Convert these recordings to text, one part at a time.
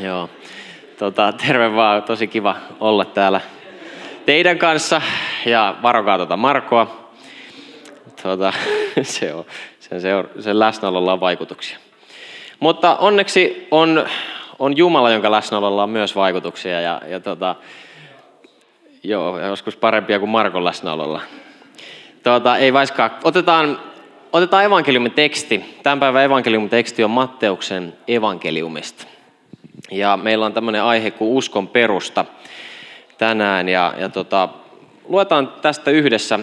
Joo. Tota, terve vaan, tosi kiva olla täällä teidän kanssa ja varokaa tuota Markoa. Tota, se on, sen, seura- sen läsnäololla on vaikutuksia. Mutta onneksi on, on Jumala, jonka läsnäololla on myös vaikutuksia ja, ja tota, joo, joskus parempia kuin Markon läsnäololla. Tota, ei vaiskaan. Otetaan, otetaan evankeliumin teksti. Tämän päivän evankeliumin teksti on Matteuksen evankeliumista. Ja meillä on tämmöinen aihe kuin uskon perusta tänään. Ja, ja tota, luetaan tästä yhdessä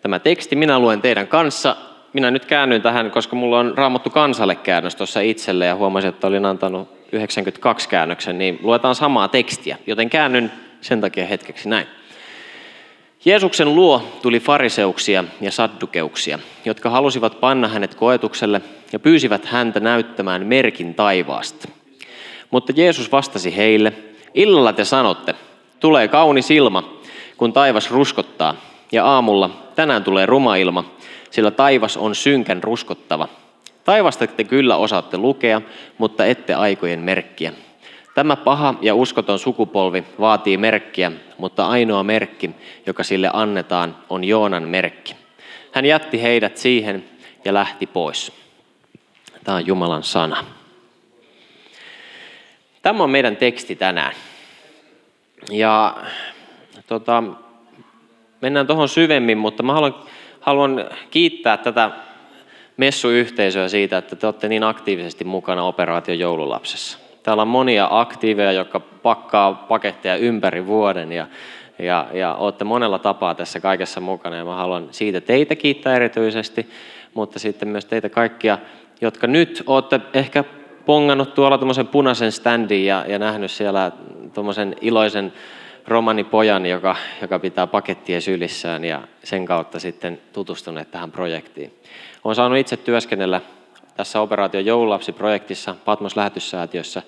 tämä teksti. Minä luen teidän kanssa. Minä nyt käännyn tähän, koska mulla on raamattu kansalle käännös tuossa itselle ja huomasin, että olin antanut 92 käännöksen, niin luetaan samaa tekstiä. Joten käännyn sen takia hetkeksi näin. Jeesuksen luo tuli fariseuksia ja saddukeuksia, jotka halusivat panna hänet koetukselle ja pyysivät häntä näyttämään merkin taivaasta. Mutta Jeesus vastasi heille, illalla te sanotte, tulee kaunis ilma, kun taivas ruskottaa, ja aamulla tänään tulee ruma ilma, sillä taivas on synkän ruskottava. Taivasta te kyllä osaatte lukea, mutta ette aikojen merkkiä. Tämä paha ja uskoton sukupolvi vaatii merkkiä, mutta ainoa merkki, joka sille annetaan, on Joonan merkki. Hän jätti heidät siihen ja lähti pois. Tämä on Jumalan sana. Tämä on meidän teksti tänään. Ja tota, mennään tuohon syvemmin, mutta mä haluan, haluan kiittää tätä messuyhteisöä siitä, että te olette niin aktiivisesti mukana operaatio joululapsessa. Täällä on monia aktiiveja, jotka pakkaa paketteja ympäri vuoden ja, ja, ja olette monella tapaa tässä kaikessa mukana ja mä haluan siitä teitä kiittää erityisesti, mutta sitten myös teitä kaikkia, jotka nyt olette ehkä pongannut tuolla tuommoisen punaisen standin ja, ja nähnyt siellä tuommoisen iloisen romanipojan, joka, joka pitää pakettia sylissään ja sen kautta sitten tutustuneet tähän projektiin. Olen saanut itse työskennellä tässä Operaatio Joululapsi-projektissa Patmos lähetyssäätiössä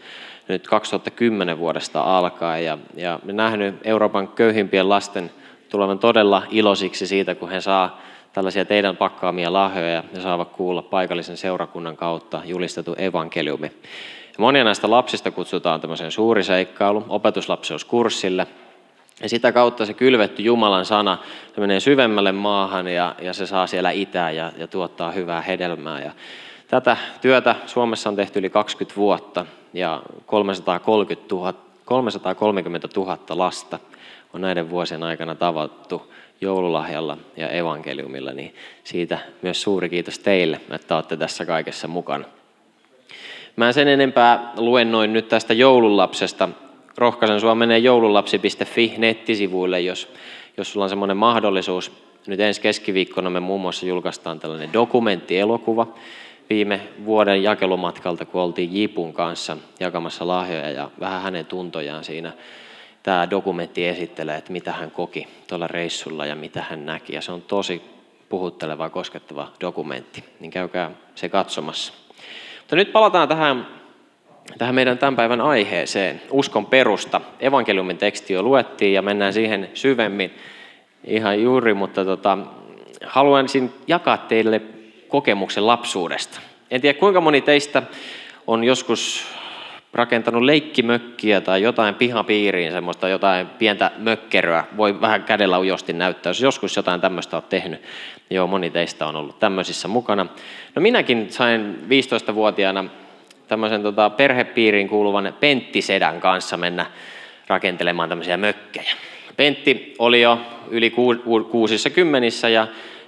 nyt 2010 vuodesta alkaen ja, ja nähnyt Euroopan köyhimpien lasten tulevan todella iloisiksi siitä, kun he saa tällaisia teidän pakkaamia lahjoja ja saavat kuulla paikallisen seurakunnan kautta julistettu evankeliumi. Monia näistä lapsista kutsutaan tämmöiseen seikkailu, opetuslapseuskurssille. Ja sitä kautta se kylvetty Jumalan sana se menee syvemmälle maahan ja, ja se saa siellä itää ja, ja tuottaa hyvää hedelmää. Ja tätä työtä Suomessa on tehty yli 20 vuotta ja 330 000, 330 000 lasta on näiden vuosien aikana tavattu joululahjalla ja evankeliumilla, niin siitä myös suuri kiitos teille, että olette tässä kaikessa mukana. Mä en sen enempää luennoin nyt tästä joululapsesta. Rohkaisen sua menee joululapsi.fi nettisivuille, jos, jos sulla on semmoinen mahdollisuus. Nyt ensi keskiviikkona me muun muassa julkaistaan tällainen dokumenttielokuva viime vuoden jakelumatkalta, kun oltiin Jipun kanssa jakamassa lahjoja ja vähän hänen tuntojaan siinä tämä dokumentti esittelee, että mitä hän koki tuolla reissulla ja mitä hän näki. Ja se on tosi puhutteleva, koskettava dokumentti, niin käykää se katsomassa. Mutta nyt palataan tähän, tähän meidän tämän päivän aiheeseen, uskon perusta. Evankeliumin teksti jo luettiin ja mennään siihen syvemmin ihan juuri, mutta tota, haluaisin jakaa teille kokemuksen lapsuudesta. En tiedä kuinka moni teistä on joskus rakentanut leikkimökkiä tai jotain pihapiiriin, semmoista jotain pientä mökkeröä, voi vähän kädellä ujosti näyttää, jos joskus jotain tämmöistä olet tehnyt. Joo, moni teistä on ollut tämmöisissä mukana. No minäkin sain 15-vuotiaana tämmöisen tota, perhepiiriin kuuluvan Penttisedän kanssa mennä rakentelemaan tämmöisiä mökkejä. Pentti oli jo yli kuusissa kymmenissä ja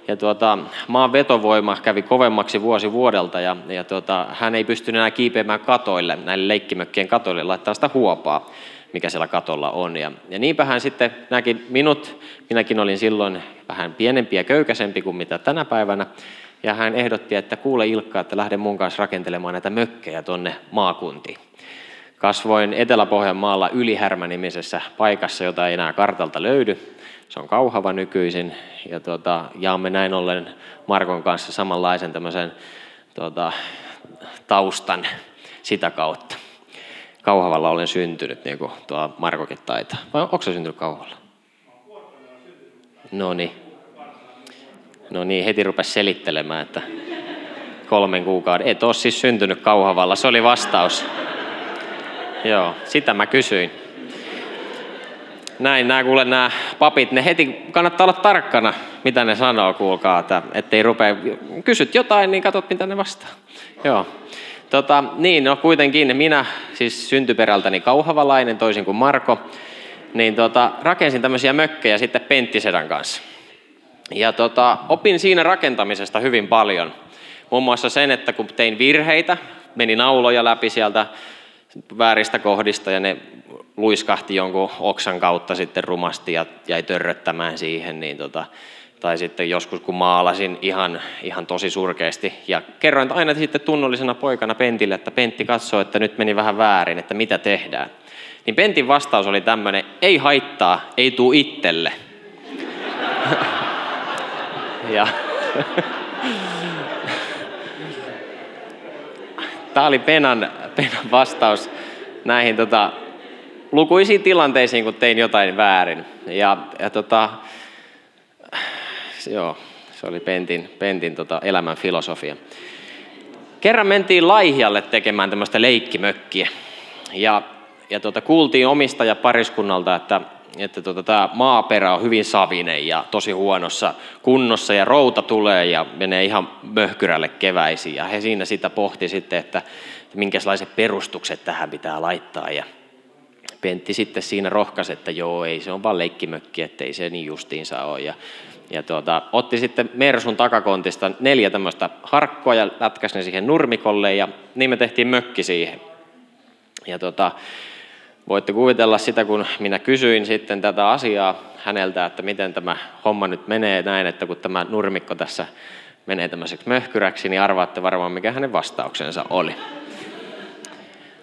ja tuota, maan vetovoima kävi kovemmaksi vuosi vuodelta ja, ja tuota, hän ei pystynyt enää kiipeämään katoille, näille leikkimökkien katoille, laittaa sitä huopaa, mikä siellä katolla on. Ja, ja niinpä hän sitten näki minut, minäkin olin silloin vähän pienempi ja köykäisempi kuin mitä tänä päivänä, ja hän ehdotti, että kuule Ilkka, että lähde mun kanssa rakentelemaan näitä mökkejä tuonne maakuntiin. Kasvoin Etelä-Pohjanmaalla Ylihärmä-nimisessä paikassa, jota ei enää kartalta löydy. Se on kauhava nykyisin ja tuota, jaamme näin ollen Markon kanssa samanlaisen tämmöisen tuota, taustan sitä kautta. Kauhavalla olen syntynyt, niin kuin tuo Markokin taitaa. Vai onko se syntynyt Kauhavalla? No niin. No niin, heti rupesi selittelemään, että kolmen kuukauden. Et ole siis syntynyt Kauhavalla, se oli vastaus. Joo, sitä mä kysyin. Näin, nämä kuule nämä papit, ne heti kannattaa olla tarkkana, mitä ne sanoo, kuulkaa, että ettei rupea, kysyt jotain, niin katsot, mitä ne vastaa. Joo. Tota, niin, no kuitenkin minä, siis syntyperältäni kauhavalainen, toisin kuin Marko, niin tota, rakensin tämmöisiä mökkejä sitten Penttisedän kanssa. Ja tota, opin siinä rakentamisesta hyvin paljon. Muun muassa sen, että kun tein virheitä, meni nauloja läpi sieltä vääristä kohdista ja ne luiskahti jonkun oksan kautta sitten rumasti ja jäi törröttämään siihen, niin tota, tai sitten joskus kun maalasin ihan, ihan tosi surkeasti ja kerroin aina sitten tunnollisena poikana Pentille, että Pentti katsoo, että nyt meni vähän väärin, että mitä tehdään. Niin Pentin vastaus oli tämmöinen, ei haittaa, ei tuu itselle. ja Tämä oli Penan, Penan vastaus näihin tota, lukuisiin tilanteisiin, kun tein jotain väärin. Ja, ja tota, joo, se oli Pentin, Pentin tota elämän filosofia. Kerran mentiin Laihialle tekemään tämmöistä leikkimökkiä. Ja, ja tota, kuultiin omistaja pariskunnalta, että, että tota, tämä maaperä on hyvin savinen ja tosi huonossa kunnossa ja routa tulee ja menee ihan möhkyrälle keväisin. Ja he siinä sitä pohti sitten, että, että minkälaiset perustukset tähän pitää laittaa. Ja Pentti sitten siinä rohkaisi, että joo, ei se on vaan leikkimökki, ettei se niin justiinsa ole. Ja, ja tuota, otti sitten Mersun takakontista neljä tämmöistä harkkoa ja lätkäsi ne siihen nurmikolle ja niin me tehtiin mökki siihen. Ja tuota, voitte kuvitella sitä, kun minä kysyin sitten tätä asiaa häneltä, että miten tämä homma nyt menee näin, että kun tämä nurmikko tässä menee tämmöiseksi möhkyräksi, niin arvaatte varmaan, mikä hänen vastauksensa oli.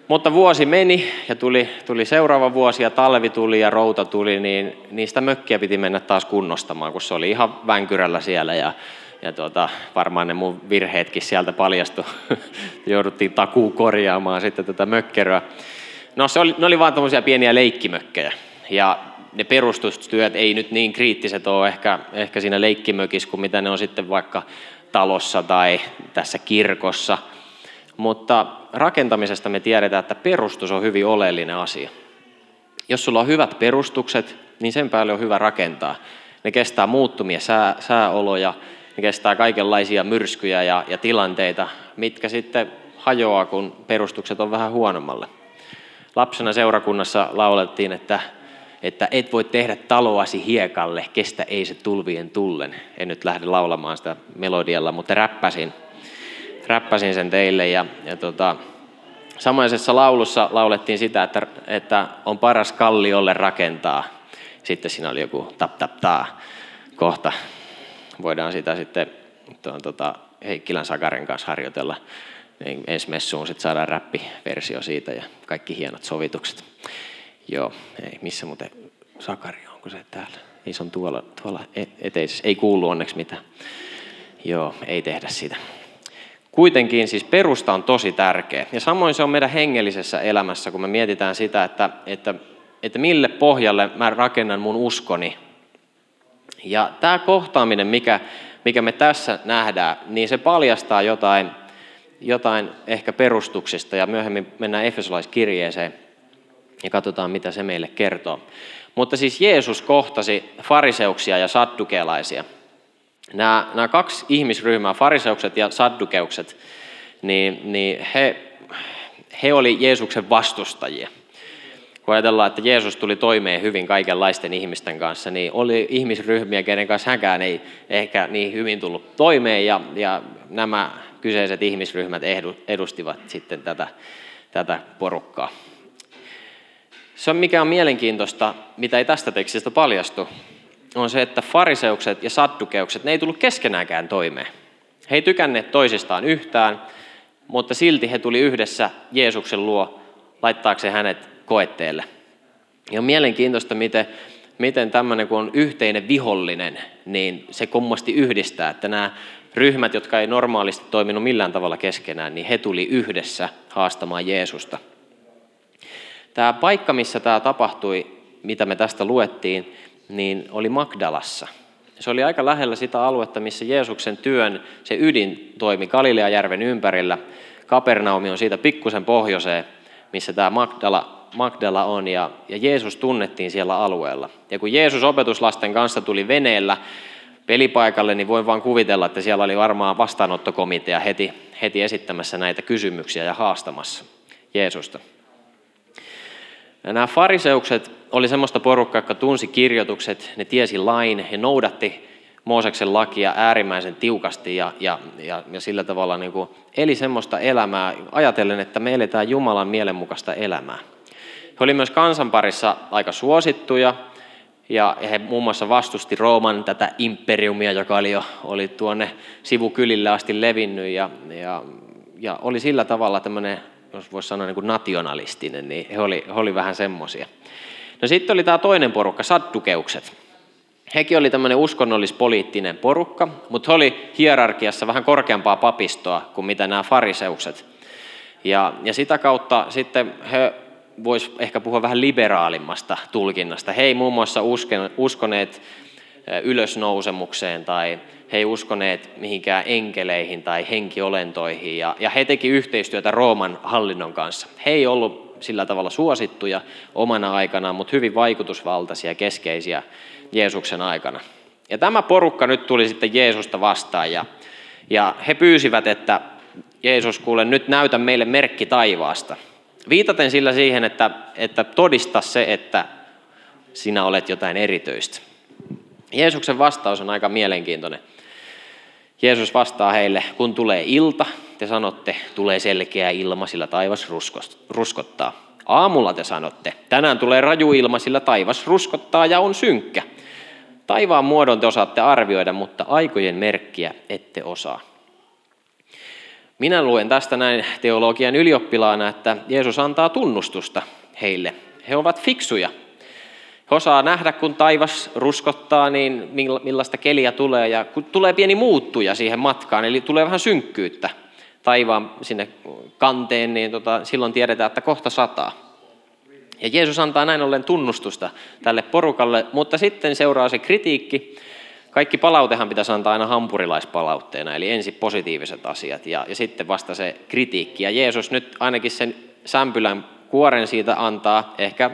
Mutta vuosi meni ja tuli, tuli seuraava vuosi ja talvi tuli ja routa tuli, niin niistä mökkiä piti mennä taas kunnostamaan, kun se oli ihan vänkyrällä siellä ja, ja tuota, varmaan ne mun virheetkin sieltä paljastu. Jouduttiin takuu korjaamaan sitten tätä mökkeröä. No se oli, ne oli vaan tämmöisiä pieniä leikkimökkejä ja ne perustustyöt ei nyt niin kriittiset ole ehkä, ehkä siinä leikkimökissä kuin mitä ne on sitten vaikka talossa tai tässä kirkossa – mutta rakentamisesta me tiedetään, että perustus on hyvin oleellinen asia. Jos sulla on hyvät perustukset, niin sen päälle on hyvä rakentaa. Ne kestää muuttumia sää, sääoloja, ne kestää kaikenlaisia myrskyjä ja, ja tilanteita, mitkä sitten hajoaa, kun perustukset on vähän huonommalle. Lapsena seurakunnassa laulettiin, että, että et voi tehdä taloasi hiekalle, kestä ei se tulvien tullen. En nyt lähde laulamaan sitä melodialla, mutta räppäsin räppäsin sen teille. Ja, ja tota, samaisessa laulussa laulettiin sitä, että, että on paras kalliolle rakentaa. Sitten siinä oli joku tap tap taa kohta. Voidaan sitä sitten tuon, tota, Heikkilän Sakaren kanssa harjoitella. Niin ensi messuun sitten saadaan räppiversio siitä ja kaikki hienot sovitukset. Joo, ei, missä muuten Sakari, onko se täällä? Ei, se on tuolla, tuolla e-, eteisessä. Ei kuulu onneksi mitään. Joo, ei tehdä sitä. Kuitenkin siis perusta on tosi tärkeä. Ja samoin se on meidän hengellisessä elämässä, kun me mietitään sitä, että, että, että mille pohjalle mä rakennan mun uskoni. Ja tämä kohtaaminen, mikä, mikä me tässä nähdään, niin se paljastaa jotain, jotain ehkä perustuksista ja myöhemmin mennään Efesolaiskirjeeseen ja katsotaan, mitä se meille kertoo. Mutta siis Jeesus kohtasi fariseuksia ja saddukelaisia – Nämä, nämä kaksi ihmisryhmää, fariseukset ja saddukeukset, niin, niin he, he oli Jeesuksen vastustajia. Kun ajatellaan, että Jeesus tuli toimeen hyvin kaikenlaisten ihmisten kanssa, niin oli ihmisryhmiä, kenen kanssa hänkään ei ehkä niin hyvin tullut toimeen, ja, ja nämä kyseiset ihmisryhmät edustivat sitten tätä, tätä porukkaa. Se mikä on mielenkiintoista, mitä ei tästä tekstistä paljastu, on se, että fariseukset ja saddukeukset, ne ei tullut keskenäänkään toimeen. He ei tykänneet toisistaan yhtään, mutta silti he tuli yhdessä Jeesuksen luo laittaakseen hänet koetteelle. Ja on mielenkiintoista, miten, miten tämmöinen, kun on yhteinen vihollinen, niin se kummasti yhdistää, että nämä ryhmät, jotka ei normaalisti toiminut millään tavalla keskenään, niin he tuli yhdessä haastamaan Jeesusta. Tämä paikka, missä tämä tapahtui, mitä me tästä luettiin, niin oli Magdalassa. Se oli aika lähellä sitä aluetta, missä Jeesuksen työn se ydin toimi Galileajärven ympärillä. Kapernaumi on siitä pikkusen pohjoiseen, missä tämä Magdala, Magdala on, ja, ja Jeesus tunnettiin siellä alueella. Ja kun Jeesus opetuslasten kanssa tuli veneellä pelipaikalle, niin voin vaan kuvitella, että siellä oli varmaan vastaanottokomitea heti, heti esittämässä näitä kysymyksiä ja haastamassa Jeesusta. Ja nämä fariseukset oli semmoista porukkaa, joka tunsi kirjoitukset, ne tiesi lain, he noudatti Mooseksen lakia äärimmäisen tiukasti ja, ja, ja, ja sillä tavalla niin kuin eli semmoista elämää, ajatellen, että me eletään Jumalan mielenmukaista elämää. He oli myös kansanparissa aika suosittuja, ja he muun muassa vastusti Rooman tätä imperiumia, joka oli jo oli tuonne sivukylille asti levinnyt, ja, ja, ja oli sillä tavalla tämmöinen, jos voisi sanoa niin kuin nationalistinen, niin he oli, he oli vähän semmoisia. No sitten oli tämä toinen porukka, saddukeukset. Hekin oli tämmöinen uskonnollispoliittinen porukka, mutta he oli hierarkiassa vähän korkeampaa papistoa kuin mitä nämä fariseukset. Ja, ja sitä kautta sitten he voisi ehkä puhua vähän liberaalimmasta tulkinnasta. He ei muun muassa uskoneet ylösnousemukseen tai he ei uskoneet mihinkään enkeleihin tai henkiolentoihin. Ja, he teki yhteistyötä Rooman hallinnon kanssa. He ei ollut sillä tavalla suosittuja omana aikanaan, mutta hyvin vaikutusvaltaisia keskeisiä Jeesuksen aikana. Ja tämä porukka nyt tuli sitten Jeesusta vastaan ja, ja he pyysivät, että Jeesus kuule nyt näytä meille merkki taivaasta. Viitaten sillä siihen, että, että todista se, että sinä olet jotain erityistä. Jeesuksen vastaus on aika mielenkiintoinen. Jeesus vastaa heille, kun tulee ilta, te sanotte, tulee selkeä ilma, sillä taivas ruskottaa. Aamulla te sanotte, tänään tulee raju ilma, sillä taivas ruskottaa ja on synkkä. Taivaan muodon te osaatte arvioida, mutta aikojen merkkiä ette osaa. Minä luen tästä näin teologian ylioppilaana, että Jeesus antaa tunnustusta heille. He ovat fiksuja. He osaa nähdä, kun taivas ruskottaa, niin millaista keliä tulee. Ja kun tulee pieni muuttuja siihen matkaan, eli tulee vähän synkkyyttä taivaan sinne kanteen, niin tota, silloin tiedetään, että kohta sataa. Ja Jeesus antaa näin ollen tunnustusta tälle porukalle, mutta sitten seuraa se kritiikki. Kaikki palautehan pitäisi antaa aina hampurilaispalautteena, eli ensin positiiviset asiat ja, ja sitten vasta se kritiikki. Ja Jeesus nyt ainakin sen sämpylän kuoren siitä antaa, ehkä,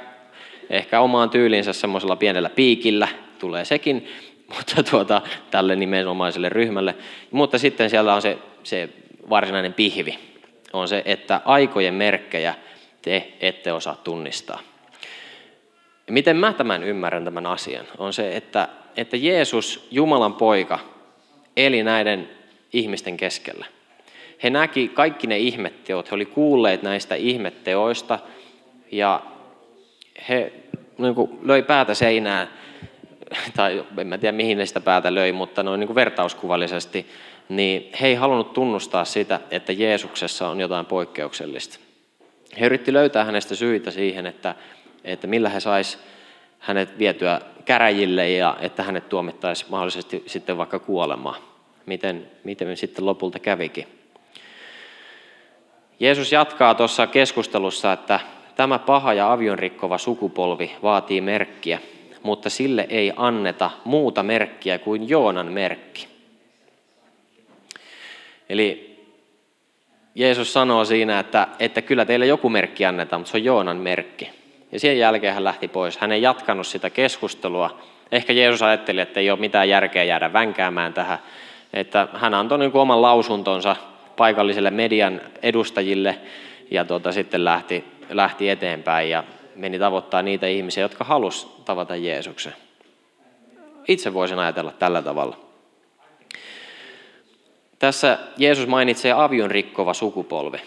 ehkä omaan tyylinsä semmoisella pienellä piikillä, tulee sekin, mutta tuota, tälle nimenomaiselle ryhmälle. Mutta sitten siellä on se, se varsinainen pihvi, on se, että aikojen merkkejä – te ette osaa tunnistaa. Miten mä tämän ymmärrän tämän asian, on se, että, että Jeesus, Jumalan poika, eli näiden ihmisten keskellä. He näki kaikki ne ihmetteot, he oli kuulleet näistä ihmetteoista ja he niin kuin löi päätä seinään, tai en mä tiedä mihin ne sitä päätä löi, mutta noin niin kuin vertauskuvallisesti, niin he ei halunnut tunnustaa sitä, että Jeesuksessa on jotain poikkeuksellista. He yritti löytää hänestä syitä siihen, että, että millä he sais hänet vietyä käräjille ja että hänet tuomittaisi mahdollisesti sitten vaikka kuolemaan. Miten, miten sitten lopulta kävikin. Jeesus jatkaa tuossa keskustelussa, että tämä paha ja avion rikkova sukupolvi vaatii merkkiä, mutta sille ei anneta muuta merkkiä kuin Joonan merkki. Eli Jeesus sanoo siinä, että, että kyllä teille joku merkki annetaan, mutta se on Joonan merkki. Ja sen jälkeen hän lähti pois. Hän ei jatkanut sitä keskustelua. Ehkä Jeesus ajatteli, että ei ole mitään järkeä jäädä vänkäämään tähän. Että hän antoi niin kuin oman lausuntonsa paikalliselle median edustajille ja tuota, sitten lähti, lähti eteenpäin ja meni tavoittaa niitä ihmisiä, jotka halusivat tavata Jeesuksen. Itse voisin ajatella tällä tavalla. Tässä Jeesus mainitsee avion rikkova sukupolvi.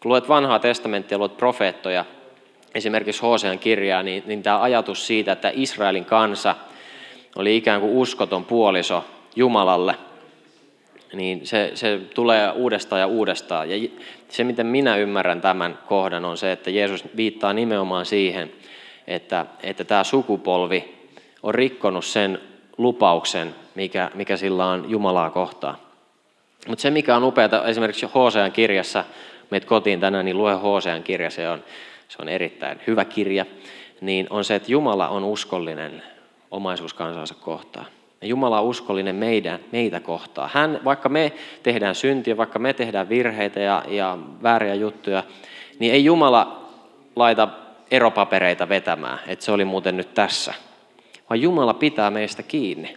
Kun luet vanhaa testamenttia, luet profeettoja, esimerkiksi Hosean kirjaa, niin, niin tämä ajatus siitä, että Israelin kansa oli ikään kuin uskoton puoliso Jumalalle, niin se, se tulee uudestaan ja uudestaan. Ja se, miten minä ymmärrän tämän kohdan, on se, että Jeesus viittaa nimenomaan siihen, että, että tämä sukupolvi on rikkonut sen lupauksen, mikä, mikä sillä on Jumalaa kohtaan. Mutta se, mikä on upeaa esimerkiksi Hosean kirjassa, meet kotiin tänään, niin lue Hosean kirja, se on, se on erittäin hyvä kirja, niin on se, että Jumala on uskollinen omaisuuskansansa kohtaan. Ja Jumala on uskollinen meidän, meitä kohtaan. Hän, vaikka me tehdään syntiä, vaikka me tehdään virheitä ja, ja vääriä juttuja, niin ei Jumala laita eropapereita vetämään, että se oli muuten nyt tässä, vaan Jumala pitää meistä kiinni.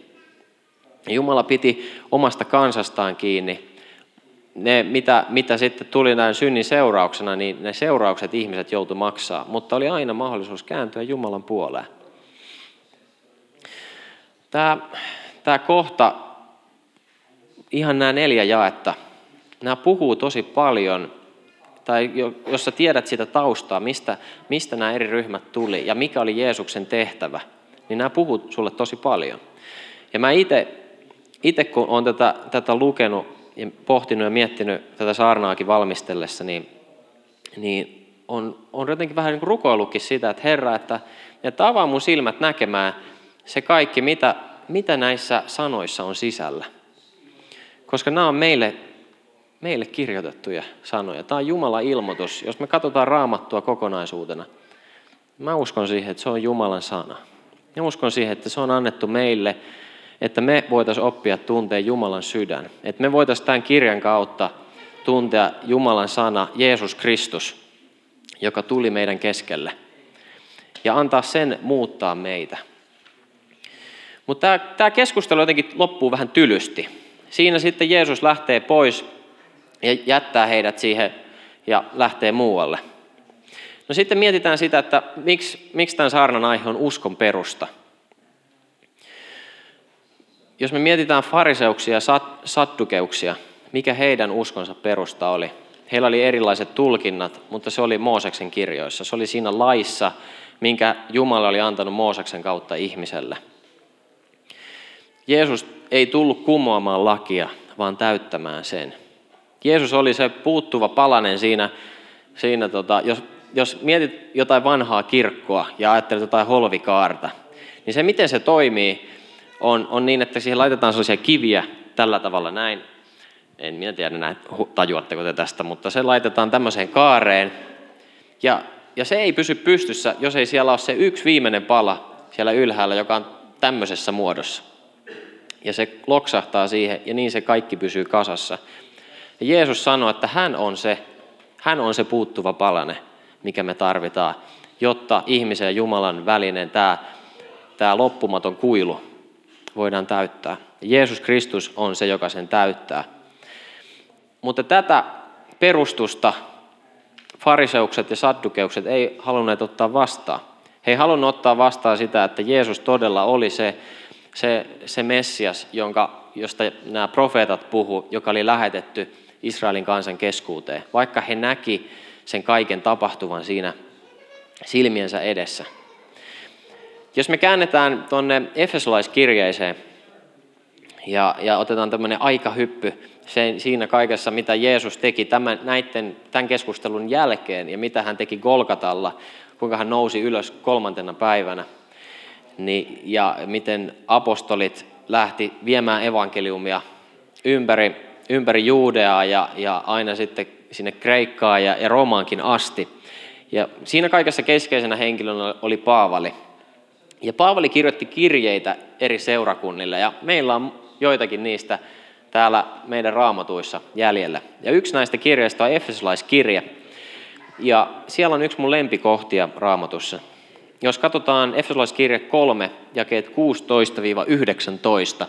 Jumala piti omasta kansastaan kiinni. Ne, mitä, mitä sitten tuli näin synnin seurauksena, niin ne seuraukset ihmiset joutu maksaa, mutta oli aina mahdollisuus kääntyä Jumalan puoleen. Tämä, tämä kohta, ihan nämä neljä jaetta, nämä puhuu tosi paljon, tai jos sä tiedät sitä taustaa, mistä, mistä nämä eri ryhmät tuli ja mikä oli Jeesuksen tehtävä, niin nämä puhuu sulle tosi paljon. Ja mä itse, kun olen tätä, tätä lukenut ja pohtinut ja miettinyt tätä saarnaakin valmistellessa, niin, niin on, on jotenkin vähän niin rukoillutkin sitä, että Herra, että, että avaa mun silmät näkemään se kaikki, mitä, mitä näissä sanoissa on sisällä. Koska nämä on meille, meille kirjoitettuja sanoja. Tämä on Jumalan ilmoitus. Jos me katsotaan raamattua kokonaisuutena, mä uskon siihen, että se on Jumalan sana. Ja uskon siihen, että se on annettu meille, että me voitaisiin oppia tuntea Jumalan sydän. Että me voitaisiin tämän kirjan kautta tuntea Jumalan sana, Jeesus Kristus, joka tuli meidän keskelle. Ja antaa sen muuttaa meitä. Mutta tämä, keskustelu jotenkin loppuu vähän tylysti. Siinä sitten Jeesus lähtee pois ja jättää heidät siihen ja lähtee muualle. No sitten mietitään sitä, että miksi, miksi tämän saarnan aihe on uskon perusta. Jos me mietitään fariseuksia ja sattukeuksia, mikä heidän uskonsa perusta oli. Heillä oli erilaiset tulkinnat, mutta se oli Mooseksen kirjoissa. Se oli siinä laissa, minkä Jumala oli antanut Mooseksen kautta ihmiselle – Jeesus ei tullut kumoamaan lakia, vaan täyttämään sen. Jeesus oli se puuttuva palanen siinä, siinä tota, jos, jos mietit jotain vanhaa kirkkoa ja ajattelet jotain holvikaarta, niin se miten se toimii on, on niin, että siihen laitetaan sellaisia kiviä tällä tavalla näin. En minä tiedä, näin, tajuatteko te tästä, mutta se laitetaan tämmöiseen kaareen. Ja, ja se ei pysy pystyssä, jos ei siellä ole se yksi viimeinen pala siellä ylhäällä, joka on tämmöisessä muodossa ja se loksahtaa siihen ja niin se kaikki pysyy kasassa. Ja Jeesus sanoi, että hän on se, hän on se puuttuva palane, mikä me tarvitaan, jotta ihmisen ja Jumalan välinen tämä, tämä loppumaton kuilu voidaan täyttää. Jeesus Kristus on se, joka sen täyttää. Mutta tätä perustusta fariseukset ja saddukeukset ei halunneet ottaa vastaan. He ei halunnut ottaa vastaan sitä, että Jeesus todella oli se, se, se Messias, jonka, josta nämä profeetat puhu, joka oli lähetetty Israelin kansan keskuuteen, vaikka he näki sen kaiken tapahtuvan siinä silmiensä edessä. Jos me käännetään tuonne Efesolaiskirjeeseen ja, ja otetaan tämmöinen aikahyppy sen, siinä kaikessa, mitä Jeesus teki tämän, näiden, tämän keskustelun jälkeen ja mitä hän teki Golgatalla, kuinka hän nousi ylös kolmantena päivänä – niin, ja miten apostolit lähti viemään evankeliumia ympäri, ympäri Juudeaa ja, ja aina sitten sinne Kreikkaan ja, ja Romaankin asti. Ja siinä kaikessa keskeisenä henkilönä oli Paavali. Ja Paavali kirjoitti kirjeitä eri seurakunnille ja meillä on joitakin niistä täällä meidän raamatuissa jäljellä. Ja yksi näistä kirjeistä on Efesolaiskirje. Ja siellä on yksi mun lempikohtia raamatussa. Jos katsotaan Efesolaiskirje 3, jakeet 16-19,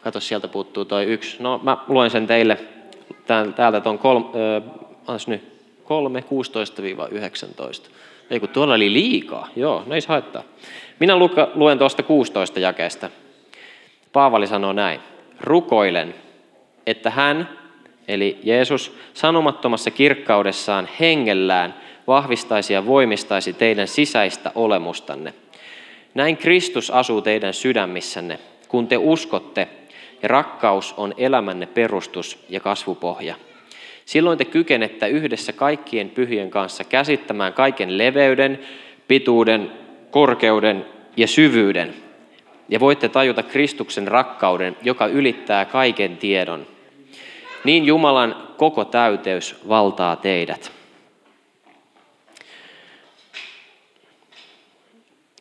Kato, sieltä puuttuu toi yksi. No, mä luen sen teille täältä tuon kolme, äh, nyt, 3, 16-19. Ei kun tuolla oli liikaa. Joo, no ei haittaa. Minä luen tuosta 16 jakeesta. Paavali sanoo näin. Rukoilen, että hän, eli Jeesus, sanomattomassa kirkkaudessaan hengellään – vahvistaisi ja voimistaisi teidän sisäistä olemustanne. Näin Kristus asuu teidän sydämissänne, kun te uskotte, ja rakkaus on elämänne perustus ja kasvupohja. Silloin te kykenette yhdessä kaikkien pyhien kanssa käsittämään kaiken leveyden, pituuden, korkeuden ja syvyyden. Ja voitte tajuta Kristuksen rakkauden, joka ylittää kaiken tiedon. Niin Jumalan koko täyteys valtaa teidät.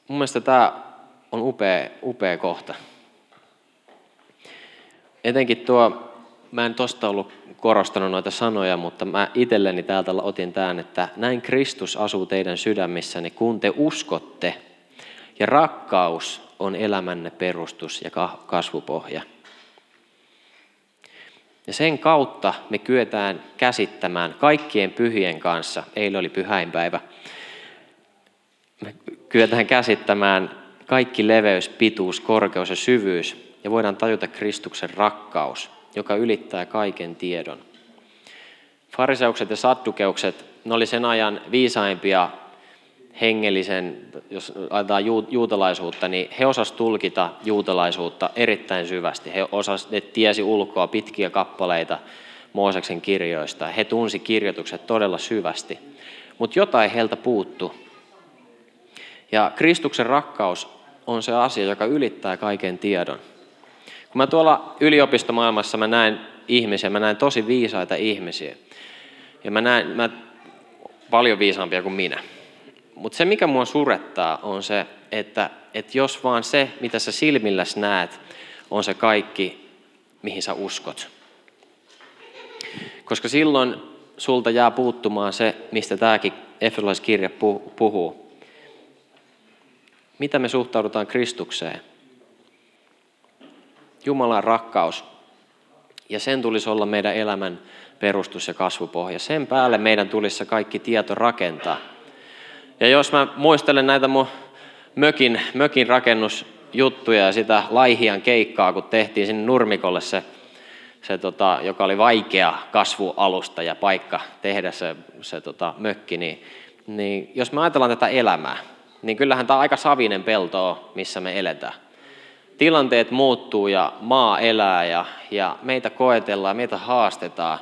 Mun mielestä tämä on upea, upea kohta. Etenkin tuo mä en tosta ollut korostanut noita sanoja, mutta mä itselleni täältä otin tämän, että näin Kristus asuu teidän sydämissäni, kun te uskotte. Ja rakkaus on elämänne perustus ja kasvupohja. Ja sen kautta me kyetään käsittämään kaikkien pyhien kanssa, eilen oli pyhäinpäivä, me kyetään käsittämään kaikki leveys, pituus, korkeus ja syvyys ja voidaan tajuta Kristuksen rakkaus, joka ylittää kaiken tiedon. Fariseukset ja sattukeukset, ne oli sen ajan viisaimpia hengellisen, jos ajatellaan juutalaisuutta, niin he osasivat tulkita juutalaisuutta erittäin syvästi. He, osas, ne tiesi ulkoa pitkiä kappaleita Mooseksen kirjoista. He tunsi kirjoitukset todella syvästi. Mutta jotain heiltä puuttu. Ja Kristuksen rakkaus on se asia, joka ylittää kaiken tiedon. Kun mä tuolla yliopistomaailmassa mä näen ihmisiä, mä näen tosi viisaita ihmisiä. Ja mä näen mä, paljon viisaampia kuin minä. Mutta se, mikä mua surettaa, on se, että, että jos vaan se, mitä sä silmilläs näet, on se kaikki, mihin sä uskot. Koska silloin sulta jää puuttumaan se, mistä tämäkin Efesolaiskirja puhuu. Mitä me suhtaudutaan Kristukseen? Jumalan rakkaus. Ja sen tulisi olla meidän elämän perustus ja kasvupohja. Sen päälle meidän tulisi kaikki tieto rakentaa. Ja jos mä muistelen näitä mun mökin, mökin rakennusjuttuja ja sitä laihian keikkaa, kun tehtiin sinne nurmikolle se, se tota, joka oli vaikea kasvualusta ja paikka tehdä se, se tota, mökki, niin, niin jos me ajatellaan tätä elämää, niin kyllähän tämä on aika savinen pelto missä me eletään. Tilanteet muuttuu ja maa elää ja, ja meitä koetellaan, meitä haastetaan,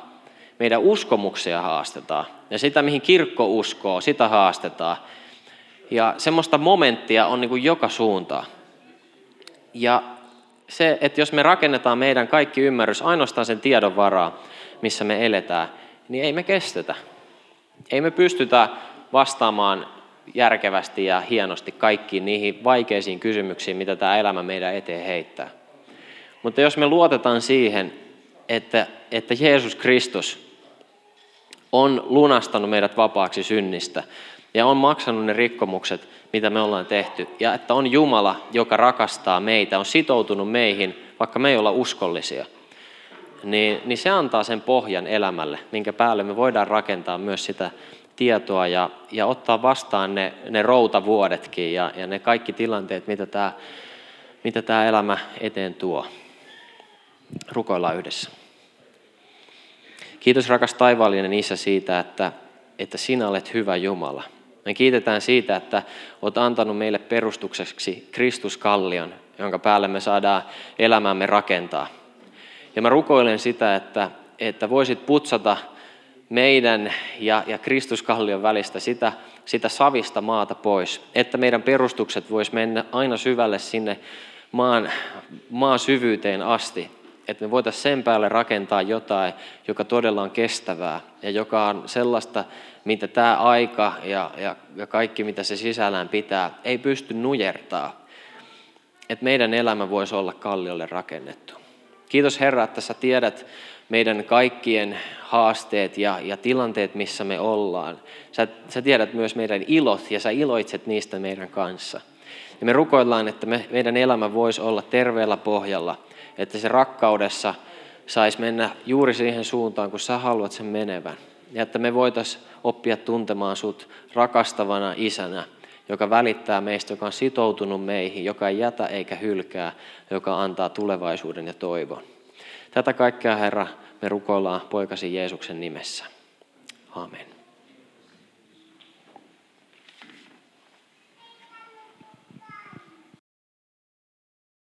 meidän uskomuksia haastetaan. Ja sitä, mihin kirkko uskoo, sitä haastetaan. Ja semmoista momenttia on niin kuin joka suuntaan. Ja se, että jos me rakennetaan meidän kaikki ymmärrys ainoastaan sen tiedon varaa, missä me eletään, niin ei me kestetä. Ei me pystytä vastaamaan järkevästi ja hienosti kaikkiin niihin vaikeisiin kysymyksiin, mitä tämä elämä meidän eteen heittää. Mutta jos me luotetaan siihen, että, että Jeesus Kristus on lunastanut meidät vapaaksi synnistä ja on maksanut ne rikkomukset, mitä me ollaan tehty, ja että on Jumala, joka rakastaa meitä, on sitoutunut meihin, vaikka me ei olla uskollisia, niin, niin se antaa sen pohjan elämälle, minkä päälle me voidaan rakentaa myös sitä tietoa ja, ja ottaa vastaan ne, ne routavuodetkin ja, ja ne kaikki tilanteet, mitä tämä, mitä tämä elämä eteen tuo. Rukoillaan yhdessä. Kiitos rakas taivaallinen Isä siitä, että, että sinä olet hyvä Jumala. Me kiitetään siitä, että olet antanut meille perustukseksi Kristuskallion, jonka päälle me saadaan elämämme rakentaa. Ja mä rukoilen sitä, että, että voisit putsata meidän ja, ja Kristuskallion välistä sitä, sitä savista maata pois, että meidän perustukset vois mennä aina syvälle sinne maan, maan syvyyteen asti, että me voitaisiin sen päälle rakentaa jotain, joka todella on kestävää ja joka on sellaista, mitä tämä aika ja, ja, ja kaikki, mitä se sisällään pitää, ei pysty nujertaa. Että meidän elämä voisi olla kalliolle rakennettu. Kiitos Herra, että sä tiedät meidän kaikkien haasteet ja, ja tilanteet, missä me ollaan. Sä, sä tiedät myös meidän ilot ja sä iloitset niistä meidän kanssa. Ja me rukoillaan, että me, meidän elämä voisi olla terveellä pohjalla, että se rakkaudessa saisi mennä juuri siihen suuntaan, kun sä haluat sen menevän. Ja että me voitaisiin oppia tuntemaan sut rakastavana isänä, joka välittää meistä, joka on sitoutunut meihin, joka ei jätä eikä hylkää, joka antaa tulevaisuuden ja toivon. Tätä kaikkea, Herra, me rukoillaan poikasi Jeesuksen nimessä. Amen.